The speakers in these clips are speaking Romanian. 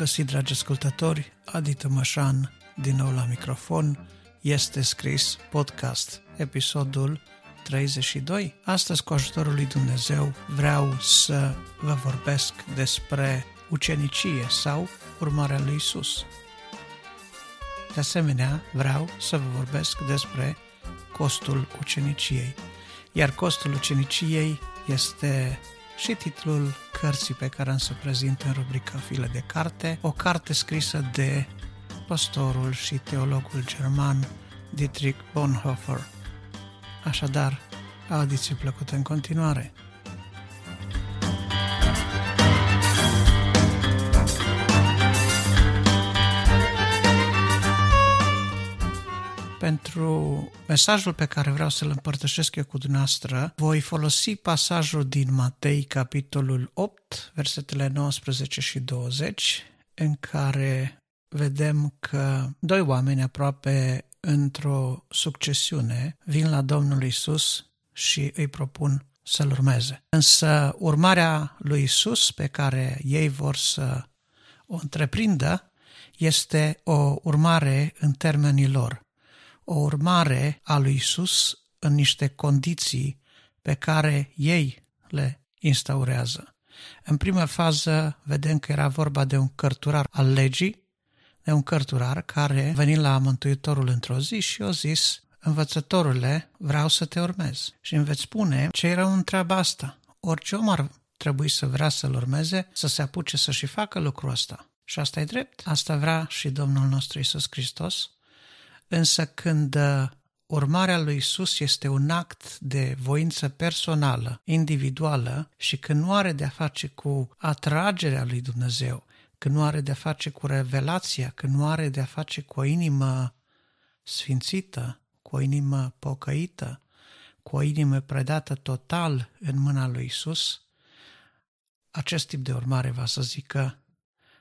găsit, dragi ascultători, Adi Tămășan, din nou la microfon, este scris podcast, episodul 32. Astăzi, cu ajutorul lui Dumnezeu, vreau să vă vorbesc despre ucenicie sau urmarea lui Isus. De asemenea, vreau să vă vorbesc despre costul uceniciei. Iar costul uceniciei este și titlul cărții pe care am să prezint în rubrica File de carte, o carte scrisă de pastorul și teologul german Dietrich Bonhoeffer. Așadar, audiție plăcută în continuare! Pentru mesajul pe care vreau să-l împărtășesc eu cu dumneavoastră, voi folosi pasajul din Matei, capitolul 8, versetele 19 și 20, în care vedem că doi oameni aproape într-o succesiune vin la Domnul Isus și îi propun să-L urmeze. Însă urmarea lui Isus pe care ei vor să o întreprindă este o urmare în termenii lor o urmare a lui Isus în niște condiții pe care ei le instaurează. În prima fază vedem că era vorba de un cărturar al legii, de un cărturar care veni la Mântuitorul într-o zi și a zis, învățătorule, vreau să te urmez. Și îmi veți spune ce era în treaba asta. Orice om ar trebui să vrea să-l urmeze, să se apuce să și facă lucrul ăsta. Și asta e drept. Asta vrea și Domnul nostru Isus Hristos. Însă când uh, urmarea lui Isus este un act de voință personală, individuală și când nu are de-a face cu atragerea lui Dumnezeu, când nu are de-a face cu revelația, când nu are de-a face cu o inimă sfințită, cu o inimă pocăită, cu o inimă predată total în mâna lui Isus, acest tip de urmare va să zică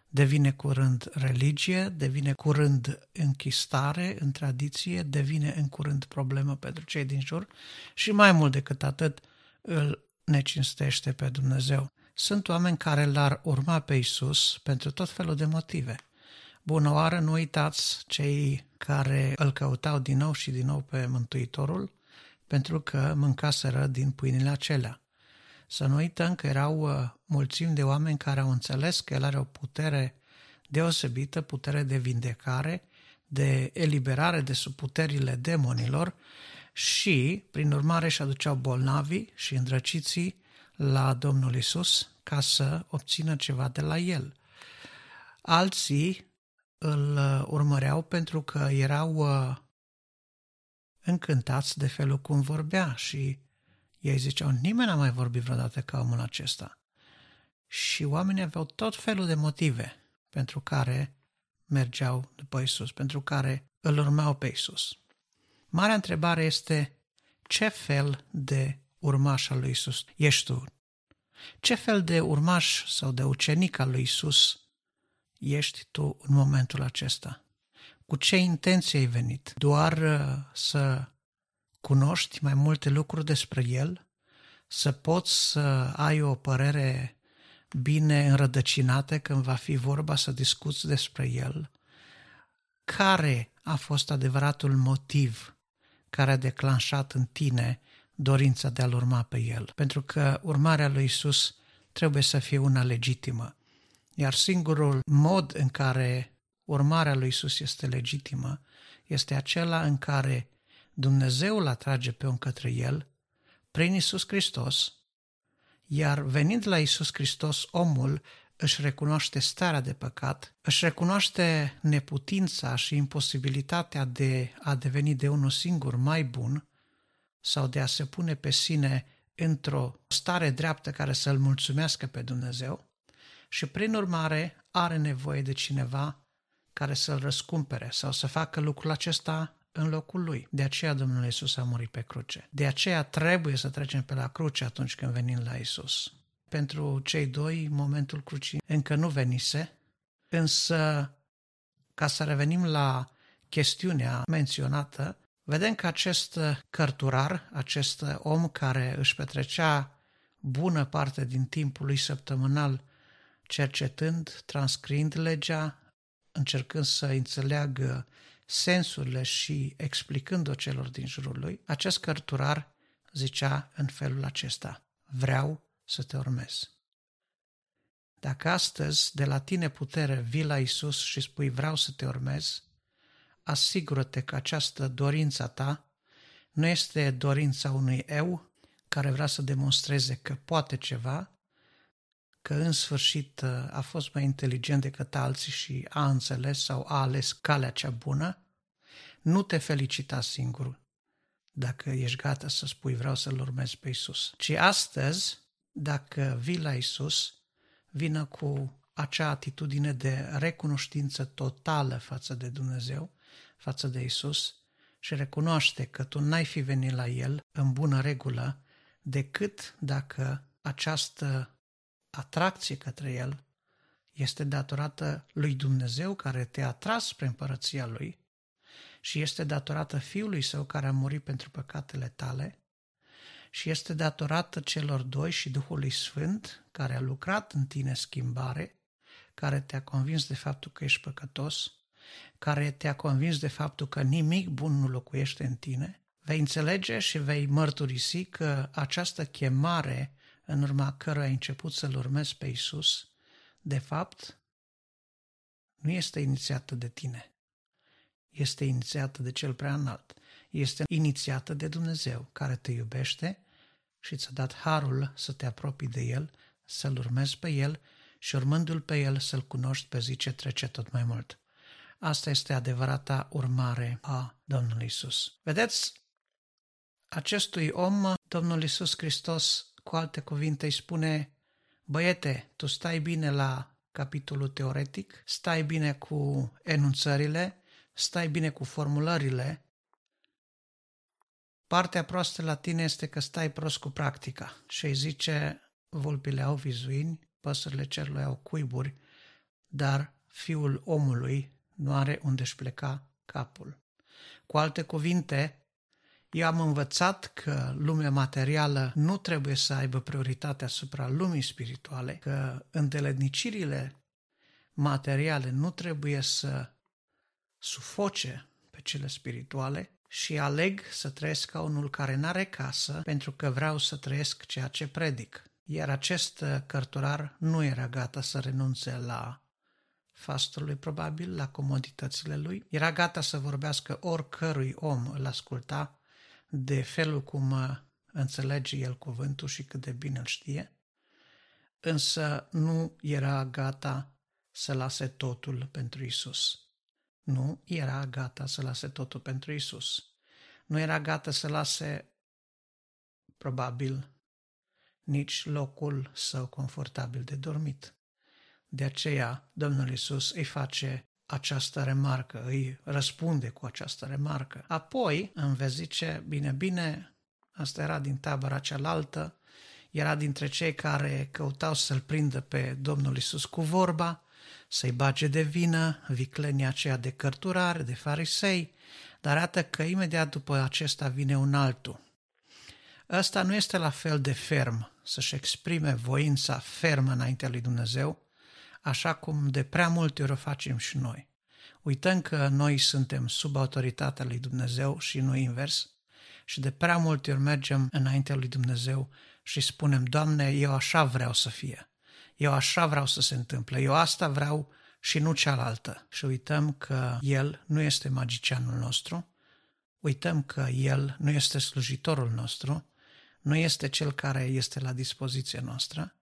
devine curând religie, devine curând închistare în tradiție, devine în curând problemă pentru cei din jur și mai mult decât atât îl necinstește pe Dumnezeu. Sunt oameni care l-ar urma pe Isus pentru tot felul de motive. Bună oară, nu uitați cei care îl căutau din nou și din nou pe Mântuitorul, pentru că mâncaseră din pâinile acelea. Să nu uităm că erau uh, mulțimi de oameni care au înțeles că el are o putere deosebită, putere de vindecare, de eliberare de sub puterile demonilor și, prin urmare, își aduceau bolnavii și îndrăciții la Domnul Isus ca să obțină ceva de la el. Alții îl uh, urmăreau pentru că erau uh, încântați de felul cum vorbea și ei ziceau, nimeni n-a mai vorbit vreodată ca omul acesta. Și oamenii aveau tot felul de motive pentru care mergeau după Isus, pentru care îl urmau pe Isus. Marea întrebare este ce fel de urmaș al lui Isus ești tu? Ce fel de urmaș sau de ucenic al lui Isus ești tu în momentul acesta? Cu ce intenție ai venit? Doar uh, să cunoști mai multe lucruri despre el, să poți să ai o părere bine înrădăcinată când va fi vorba să discuți despre el, care a fost adevăratul motiv care a declanșat în tine dorința de a-L urma pe El. Pentru că urmarea lui Isus trebuie să fie una legitimă. Iar singurul mod în care urmarea lui Isus este legitimă este acela în care Dumnezeu îl atrage pe om către el, prin Isus Hristos, iar venind la Isus Hristos, omul își recunoaște starea de păcat, își recunoaște neputința și imposibilitatea de a deveni de unul singur mai bun sau de a se pune pe sine într-o stare dreaptă care să-L mulțumească pe Dumnezeu și prin urmare are nevoie de cineva care să-L răscumpere sau să facă lucrul acesta în locul lui. De aceea Domnul Isus a murit pe cruce. De aceea trebuie să trecem pe la cruce atunci când venim la Isus. Pentru cei doi, momentul crucii încă nu venise, însă ca să revenim la chestiunea menționată, vedem că acest cărturar, acest om care își petrecea bună parte din timpul lui săptămânal cercetând, transcriind legea, încercând să înțeleagă sensurile și explicând-o celor din jurul lui, acest cărturar zicea în felul acesta, vreau să te urmez. Dacă astăzi de la tine putere vii la Isus și spui vreau să te urmez, asigură-te că această dorință ta nu este dorința unui eu care vrea să demonstreze că poate ceva, că în sfârșit uh, a fost mai inteligent decât alții și a înțeles sau a ales calea cea bună, nu te felicita singur dacă ești gata să spui vreau să-L urmez pe Isus. Ci astăzi, dacă vii la Isus, vină cu acea atitudine de recunoștință totală față de Dumnezeu, față de Isus și recunoaște că tu n-ai fi venit la El în bună regulă decât dacă această atracție către El este datorată lui Dumnezeu care te-a atras spre împărăția Lui și este datorată Fiului Său care a murit pentru păcatele tale și este datorată celor doi și Duhului Sfânt care a lucrat în tine schimbare, care te-a convins de faptul că ești păcătos, care te-a convins de faptul că nimic bun nu locuiește în tine, vei înțelege și vei mărturisi că această chemare în urma căruia ai început să-L urmezi pe Isus, de fapt, nu este inițiată de tine. Este inițiată de cel prea înalt. Este inițiată de Dumnezeu, care te iubește și ți-a dat harul să te apropii de El, să-L urmezi pe El și urmându-L pe El să-L cunoști pe zi ce trece tot mai mult. Asta este adevărata urmare a Domnului Isus. Vedeți, acestui om, Domnul Isus Hristos cu alte cuvinte, îi spune, băiete, tu stai bine la capitolul teoretic, stai bine cu enunțările, stai bine cu formulările, partea proastă la tine este că stai prost cu practica. Și îi zice, vulpile au vizuini, păsările cerului au cuiburi, dar fiul omului nu are unde-și pleca capul. Cu alte cuvinte, eu am învățat că lumea materială nu trebuie să aibă prioritate asupra lumii spirituale, că îndeletnicirile materiale nu trebuie să sufoce pe cele spirituale și aleg să trăiesc ca unul care n-are casă pentru că vreau să trăiesc ceea ce predic. Iar acest cărturar nu era gata să renunțe la fastul lui, probabil, la comoditățile lui. Era gata să vorbească oricărui om îl asculta de felul cum uh, înțelege el cuvântul și cât de bine îl știe, însă nu era gata să lase totul pentru Isus. Nu era gata să lase totul pentru Isus. Nu era gata să lase, probabil, nici locul său confortabil de dormit. De aceea, Domnul Isus îi face această remarcă, îi răspunde cu această remarcă. Apoi îmi vezi zice, bine, bine, asta era din tabăra cealaltă, era dintre cei care căutau să-l prindă pe Domnul Isus cu vorba, să-i bage de vină, viclenia aceea de cărturare, de farisei, dar arată că imediat după acesta vine un altul. Ăsta nu este la fel de ferm să-și exprime voința fermă înaintea lui Dumnezeu, așa cum de prea multe ori o facem și noi. Uităm că noi suntem sub autoritatea lui Dumnezeu și nu invers și de prea multe ori mergem înaintea lui Dumnezeu și spunem, Doamne, eu așa vreau să fie, eu așa vreau să se întâmple, eu asta vreau și nu cealaltă. Și uităm că El nu este magicianul nostru, uităm că El nu este slujitorul nostru, nu este Cel care este la dispoziție noastră,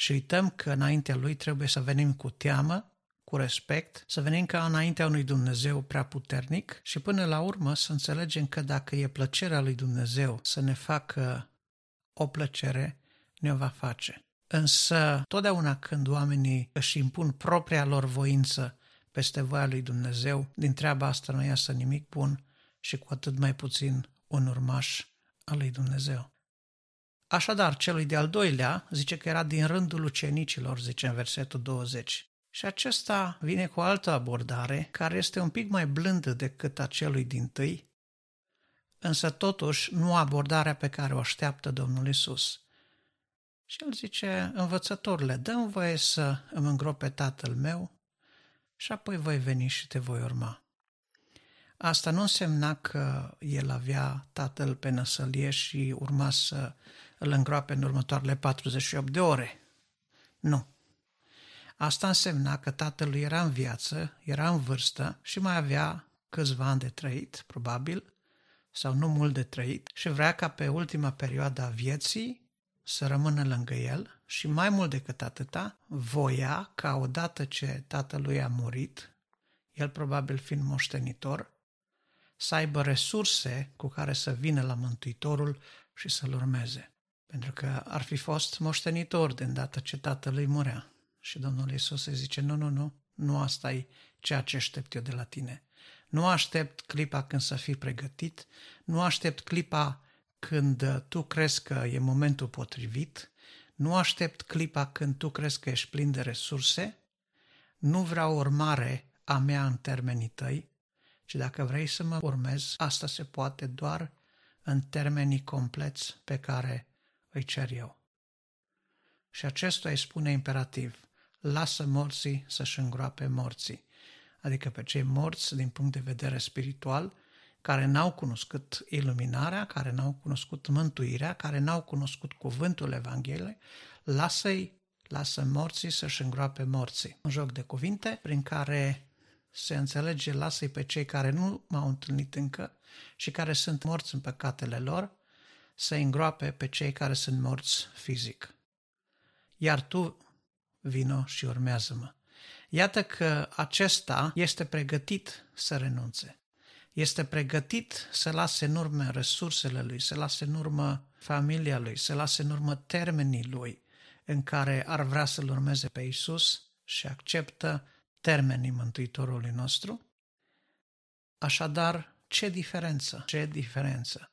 și uităm că înaintea Lui trebuie să venim cu teamă, cu respect, să venim ca înaintea unui Dumnezeu prea puternic și până la urmă să înțelegem că dacă e plăcerea lui Dumnezeu să ne facă o plăcere, ne-o va face. Însă, totdeauna când oamenii își impun propria lor voință peste voia lui Dumnezeu, din treaba asta nu iasă nimic bun și cu atât mai puțin un urmaș al lui Dumnezeu. Așadar, celui de-al doilea zice că era din rândul ucenicilor, zice în versetul 20. Și acesta vine cu o altă abordare, care este un pic mai blândă decât a celui din tâi, însă totuși nu abordarea pe care o așteaptă Domnul Isus. Și el zice, învățătorile, dăm voie să îmi îngrope tatăl meu și apoi voi veni și te voi urma. Asta nu însemna că el avea tatăl pe năsălie și urma să îl îngroape în următoarele 48 de ore. Nu. Asta însemna că tatălui era în viață, era în vârstă și mai avea câțiva ani de trăit, probabil, sau nu mult de trăit, și vrea ca pe ultima perioadă a vieții să rămână lângă el și mai mult decât atâta, voia ca odată ce tatălui a murit, el probabil fiind moștenitor, să aibă resurse cu care să vină la Mântuitorul și să-l urmeze. Pentru că ar fi fost moștenitor de îndată ce tatălui murea. Și Domnul Iisus îi zice, nu, nu, nu, nu asta e ceea ce aștept eu de la tine. Nu aștept clipa când să fii pregătit, nu aștept clipa când tu crezi că e momentul potrivit, nu aștept clipa când tu crezi că ești plin de resurse, nu vreau urmare a mea în termenii tăi, ci dacă vrei să mă urmezi, asta se poate doar în termenii compleți pe care îi cer eu. Și acestuia îi spune imperativ, lasă morții să-și îngroape morții, adică pe cei morți din punct de vedere spiritual, care n-au cunoscut iluminarea, care n-au cunoscut mântuirea, care n-au cunoscut cuvântul Evangheliei, lasă-i, lasă morții să-și îngroape morții. Un joc de cuvinte prin care se înțelege, lasă-i pe cei care nu m-au întâlnit încă și care sunt morți în păcatele lor, să îngroape pe cei care sunt morți fizic. Iar tu vino și urmează-mă. Iată că acesta este pregătit să renunțe. Este pregătit să lase în urmă resursele lui, să lase în urmă familia lui, să lase în urmă termenii lui în care ar vrea să-L urmeze pe Isus și acceptă termenii Mântuitorului nostru. Așadar, ce diferență? Ce diferență?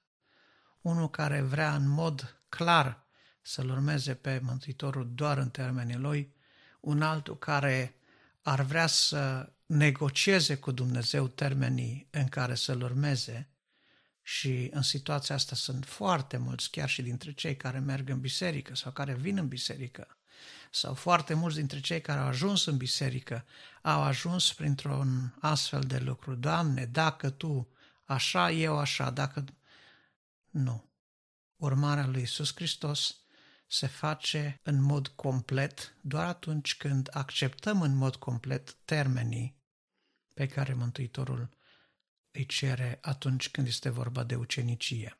Unul care vrea în mod clar să-L urmeze pe Mântuitorul doar în termenii lui, un altul care ar vrea să negocieze cu Dumnezeu termenii în care să-L urmeze și în situația asta sunt foarte mulți, chiar și dintre cei care merg în biserică sau care vin în biserică, sau foarte mulți dintre cei care au ajuns în biserică au ajuns printr-un astfel de lucru. Doamne, dacă Tu așa, eu așa, dacă... Nu. Urmarea lui Isus Hristos se face în mod complet doar atunci când acceptăm în mod complet termenii pe care Mântuitorul îi cere atunci când este vorba de ucenicie.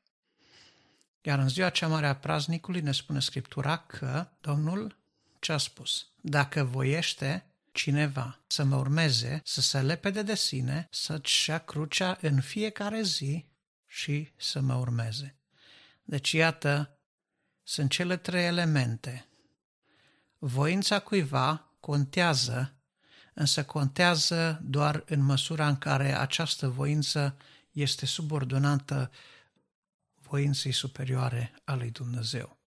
Iar în ziua cea mare a praznicului ne spune Scriptura că Domnul ce a spus? Dacă voiește cineva să mă urmeze, să se lepede de sine, să-și ia crucea în fiecare zi și să mă urmeze. Deci, iată, sunt cele trei elemente. Voința cuiva contează, însă contează doar în măsura în care această voință este subordonată voinței superioare a lui Dumnezeu.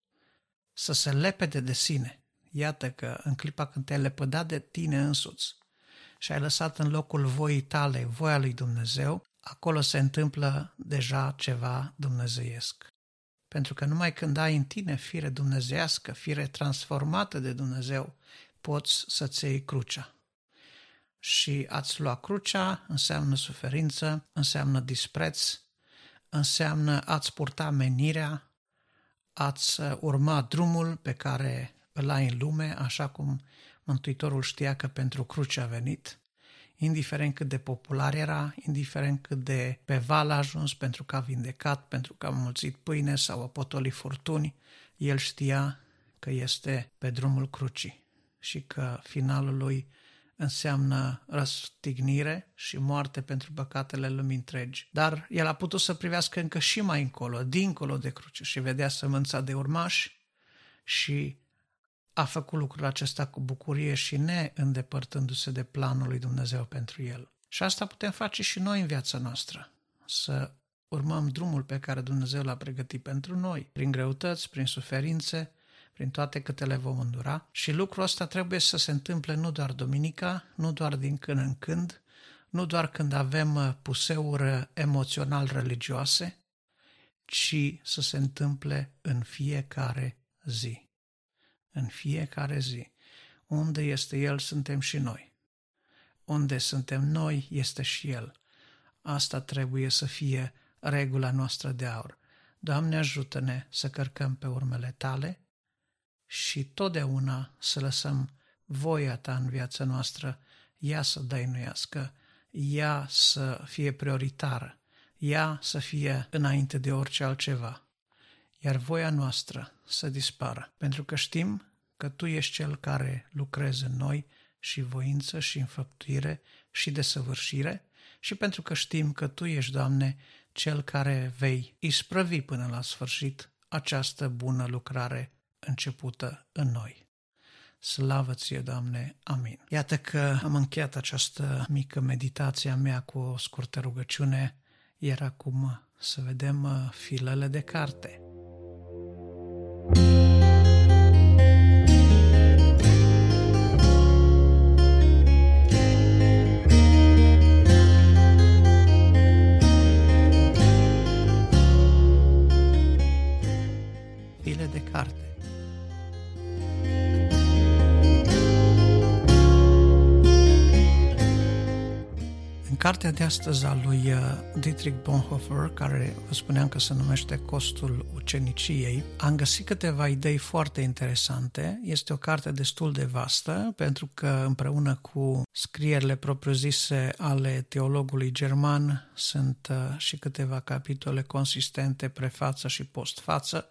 Să se lepede de sine. Iată că în clipa când te-ai lepădat de tine însuți și ai lăsat în locul voii tale voia lui Dumnezeu, acolo se întâmplă deja ceva dumnezeiesc. Pentru că numai când ai în tine fire dumnezească, fire transformată de Dumnezeu, poți să-ți iei crucea. Și ați lua crucea înseamnă suferință, înseamnă dispreț, înseamnă ați purta menirea, ați urma drumul pe care îl ai în lume, așa cum Mântuitorul știa că pentru cruce a venit, indiferent cât de popular era, indiferent cât de pe val a ajuns pentru că a vindecat, pentru că a mulțit pâine sau a potolit furtuni, el știa că este pe drumul crucii și că finalul lui înseamnă răstignire și moarte pentru păcatele lumii întregi. Dar el a putut să privească încă și mai încolo, dincolo de cruce și vedea sămânța de urmași și a făcut lucrul acesta cu bucurie și neîndepărtându-se de planul lui Dumnezeu pentru el. Și asta putem face și noi în viața noastră, să urmăm drumul pe care Dumnezeu l-a pregătit pentru noi, prin greutăți, prin suferințe, prin toate câte le vom îndura. Și lucrul ăsta trebuie să se întâmple nu doar duminica, nu doar din când în când, nu doar când avem uh, puseuri emoțional religioase, ci să se întâmple în fiecare zi. În fiecare zi. Unde este El, suntem și noi. Unde suntem noi, este și El. Asta trebuie să fie regula noastră de aur. Doamne, ajută-ne să cărcăm pe urmele Tale și totdeauna să lăsăm voia Ta în viața noastră, ea să dăinuiască, ea să fie prioritară, ea să fie înainte de orice altceva, iar voia noastră să dispară, pentru că știm că Tu ești Cel care lucrezi în noi și voință și înfăptuire și desăvârșire și pentru că știm că Tu ești, Doamne, Cel care vei isprăvi până la sfârșit această bună lucrare începută în noi. Slavă ție, Doamne! Amin. Iată că am încheiat această mică meditație a mea cu o scurtă rugăciune, iar acum să vedem uh, filele de carte. Cartea de astăzi a lui uh, Dietrich Bonhoeffer, care vă spuneam că se numește Costul Uceniciei, am găsit câteva idei foarte interesante. Este o carte destul de vastă, pentru că împreună cu scrierile propriu-zise ale teologului german sunt uh, și câteva capitole consistente prefață și postfață,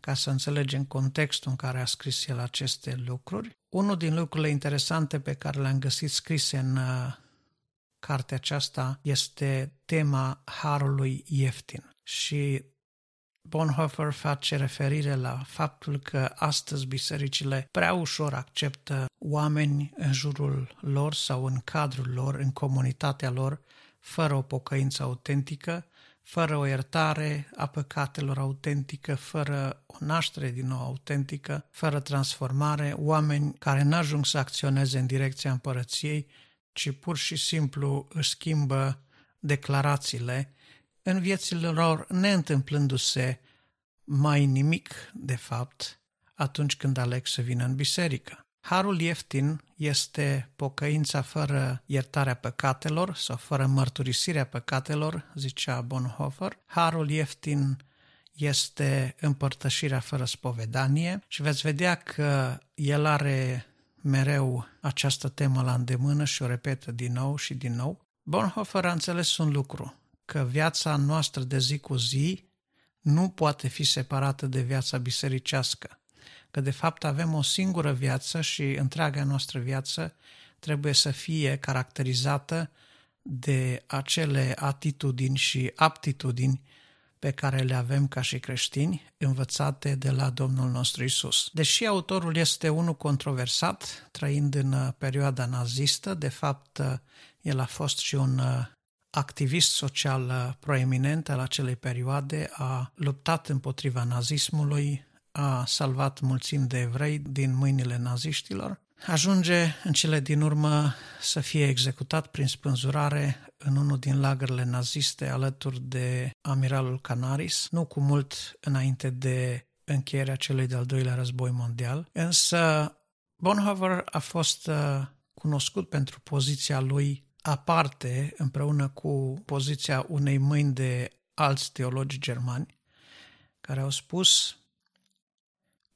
ca să înțelegem contextul în care a scris el aceste lucruri. Unul din lucrurile interesante pe care le-am găsit scrise în uh, cartea aceasta este tema harului ieftin. Și Bonhoeffer face referire la faptul că astăzi bisericile prea ușor acceptă oameni în jurul lor sau în cadrul lor, în comunitatea lor, fără o pocăință autentică, fără o iertare a păcatelor autentică, fără o naștere din nou autentică, fără transformare, oameni care n-ajung să acționeze în direcția împărăției, ci pur și simplu își schimbă declarațiile în viețile lor, neîntâmplându-se mai nimic, de fapt, atunci când aleg să vină în biserică. Harul ieftin este pocăința fără iertarea păcatelor sau fără mărturisirea păcatelor, zicea Bonhoeffer. Harul ieftin este împărtășirea fără spovedanie și veți vedea că el are mereu această temă la îndemână și o repetă din nou și din nou. Bonhoeffer a înțeles un lucru, că viața noastră de zi cu zi nu poate fi separată de viața bisericească, că de fapt avem o singură viață și întreaga noastră viață trebuie să fie caracterizată de acele atitudini și aptitudini pe care le avem ca și creștini, învățate de la Domnul nostru Isus. Deși autorul este unul controversat, trăind în uh, perioada nazistă, de fapt uh, el a fost și un uh, activist social proeminent al acelei perioade, a luptat împotriva nazismului, a salvat mulțimi de evrei din mâinile naziștilor, ajunge în cele din urmă să fie executat prin spânzurare în unul din lagările naziste alături de amiralul Canaris, nu cu mult înainte de încheierea celui de-al doilea război mondial, însă Bonhoeffer a fost uh, cunoscut pentru poziția lui aparte, împreună cu poziția unei mâini de alți teologi germani, care au spus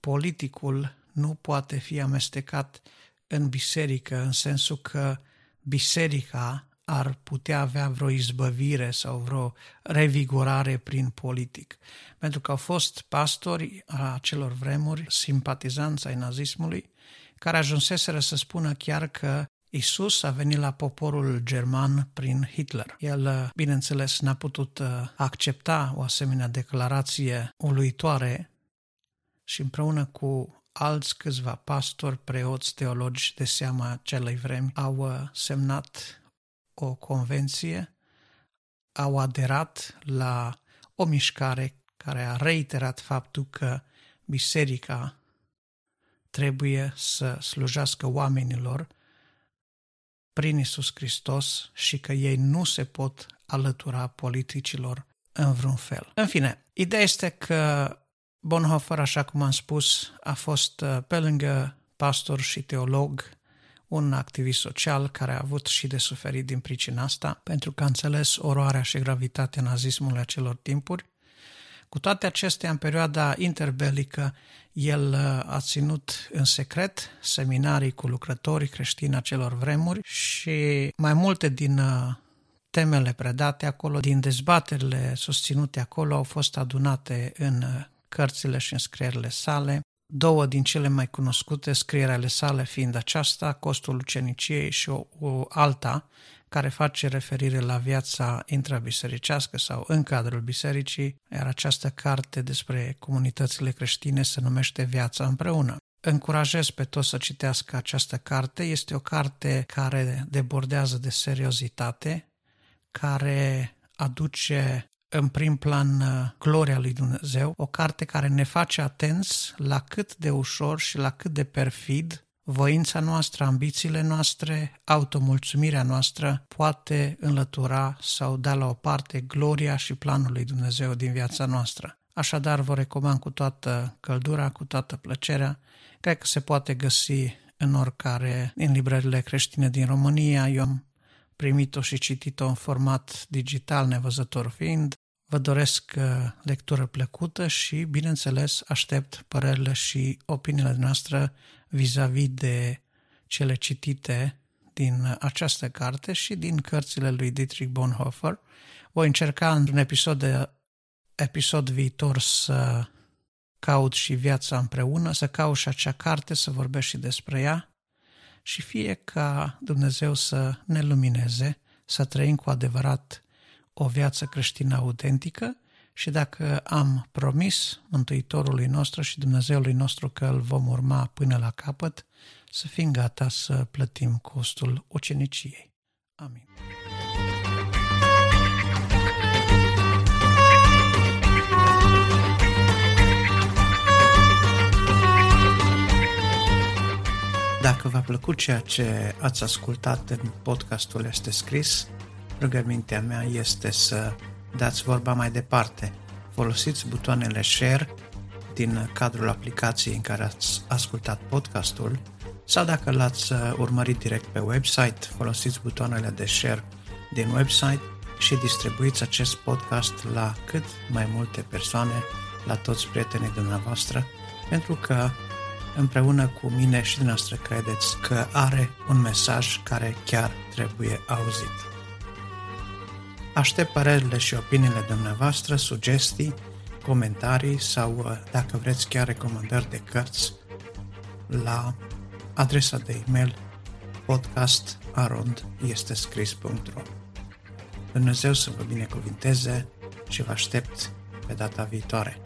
politicul nu poate fi amestecat în biserică, în sensul că biserica ar putea avea vreo izbăvire sau vreo revigorare prin politic. Pentru că au fost pastori a acelor vremuri, simpatizanți ai nazismului, care ajunseseră să spună chiar că Isus a venit la poporul german prin Hitler. El, bineînțeles, n-a putut uh, accepta o asemenea declarație uluitoare și împreună cu alți câțiva pastori, preoți, teologi de seama acelei vremi au uh, semnat o convenție, au aderat la o mișcare care a reiterat faptul că biserica trebuie să slujească oamenilor prin Isus Hristos și că ei nu se pot alătura politicilor în vreun fel. În fine, ideea este că Bonhoeffer, așa cum am spus, a fost uh, pe lângă pastor și teolog, un activist social care a avut și de suferit din pricina asta, pentru că a înțeles oroarea și gravitatea nazismului acelor timpuri. Cu toate acestea, în perioada interbelică, el uh, a ținut în secret seminarii cu lucrătorii creștini acelor vremuri și mai multe din uh, temele predate acolo, din dezbaterile susținute acolo, au fost adunate în uh, cărțile și în scrierile sale. Două din cele mai cunoscute scrieri ale sale fiind aceasta, Costul Uceniciei și o, o alta, care face referire la viața intrabisericească sau în cadrul bisericii, iar această carte despre comunitățile creștine se numește Viața împreună. Încurajez pe toți să citească această carte. Este o carte care debordează de seriozitate, care aduce în prim plan uh, gloria lui Dumnezeu, o carte care ne face atenți la cât de ușor și la cât de perfid voința noastră, ambițiile noastre, automulțumirea noastră poate înlătura sau da la o parte gloria și planul lui Dumnezeu din viața noastră. Așadar, vă recomand cu toată căldura, cu toată plăcerea. Cred că se poate găsi în oricare, în librările creștine din România. Eu am primit-o și citit-o în format digital, nevăzător fiind. Vă doresc uh, lectură plăcută și, bineînțeles, aștept părerile și opiniile noastre vis-a-vis de cele citite din această carte și din cărțile lui Dietrich Bonhoeffer. Voi încerca într-un episod, de, episod viitor să caut și viața împreună, să caut și acea carte, să vorbesc și despre ea și fie ca Dumnezeu să ne lumineze, să trăim cu adevărat o viață creștină autentică și dacă am promis Mântuitorului nostru și Dumnezeului nostru că îl vom urma până la capăt, să fim gata să plătim costul uceniciei. Amin. Dacă v-a plăcut ceea ce ați ascultat în podcastul Este Scris, rugămintea mea este să dați vorba mai departe. Folosiți butoanele share din cadrul aplicației în care ați ascultat podcastul sau dacă l-ați uh, urmărit direct pe website, folosiți butoanele de share din website și distribuiți acest podcast la cât mai multe persoane, la toți prietenii dumneavoastră, pentru că împreună cu mine și dumneavoastră credeți că are un mesaj care chiar trebuie auzit. Aștept părerile și opiniile dumneavoastră, sugestii, comentarii sau, uh, dacă vreți, chiar recomandări de cărți la adresa de e-mail podcastarondestescris.ro Dumnezeu să vă binecuvinteze și vă aștept pe data viitoare.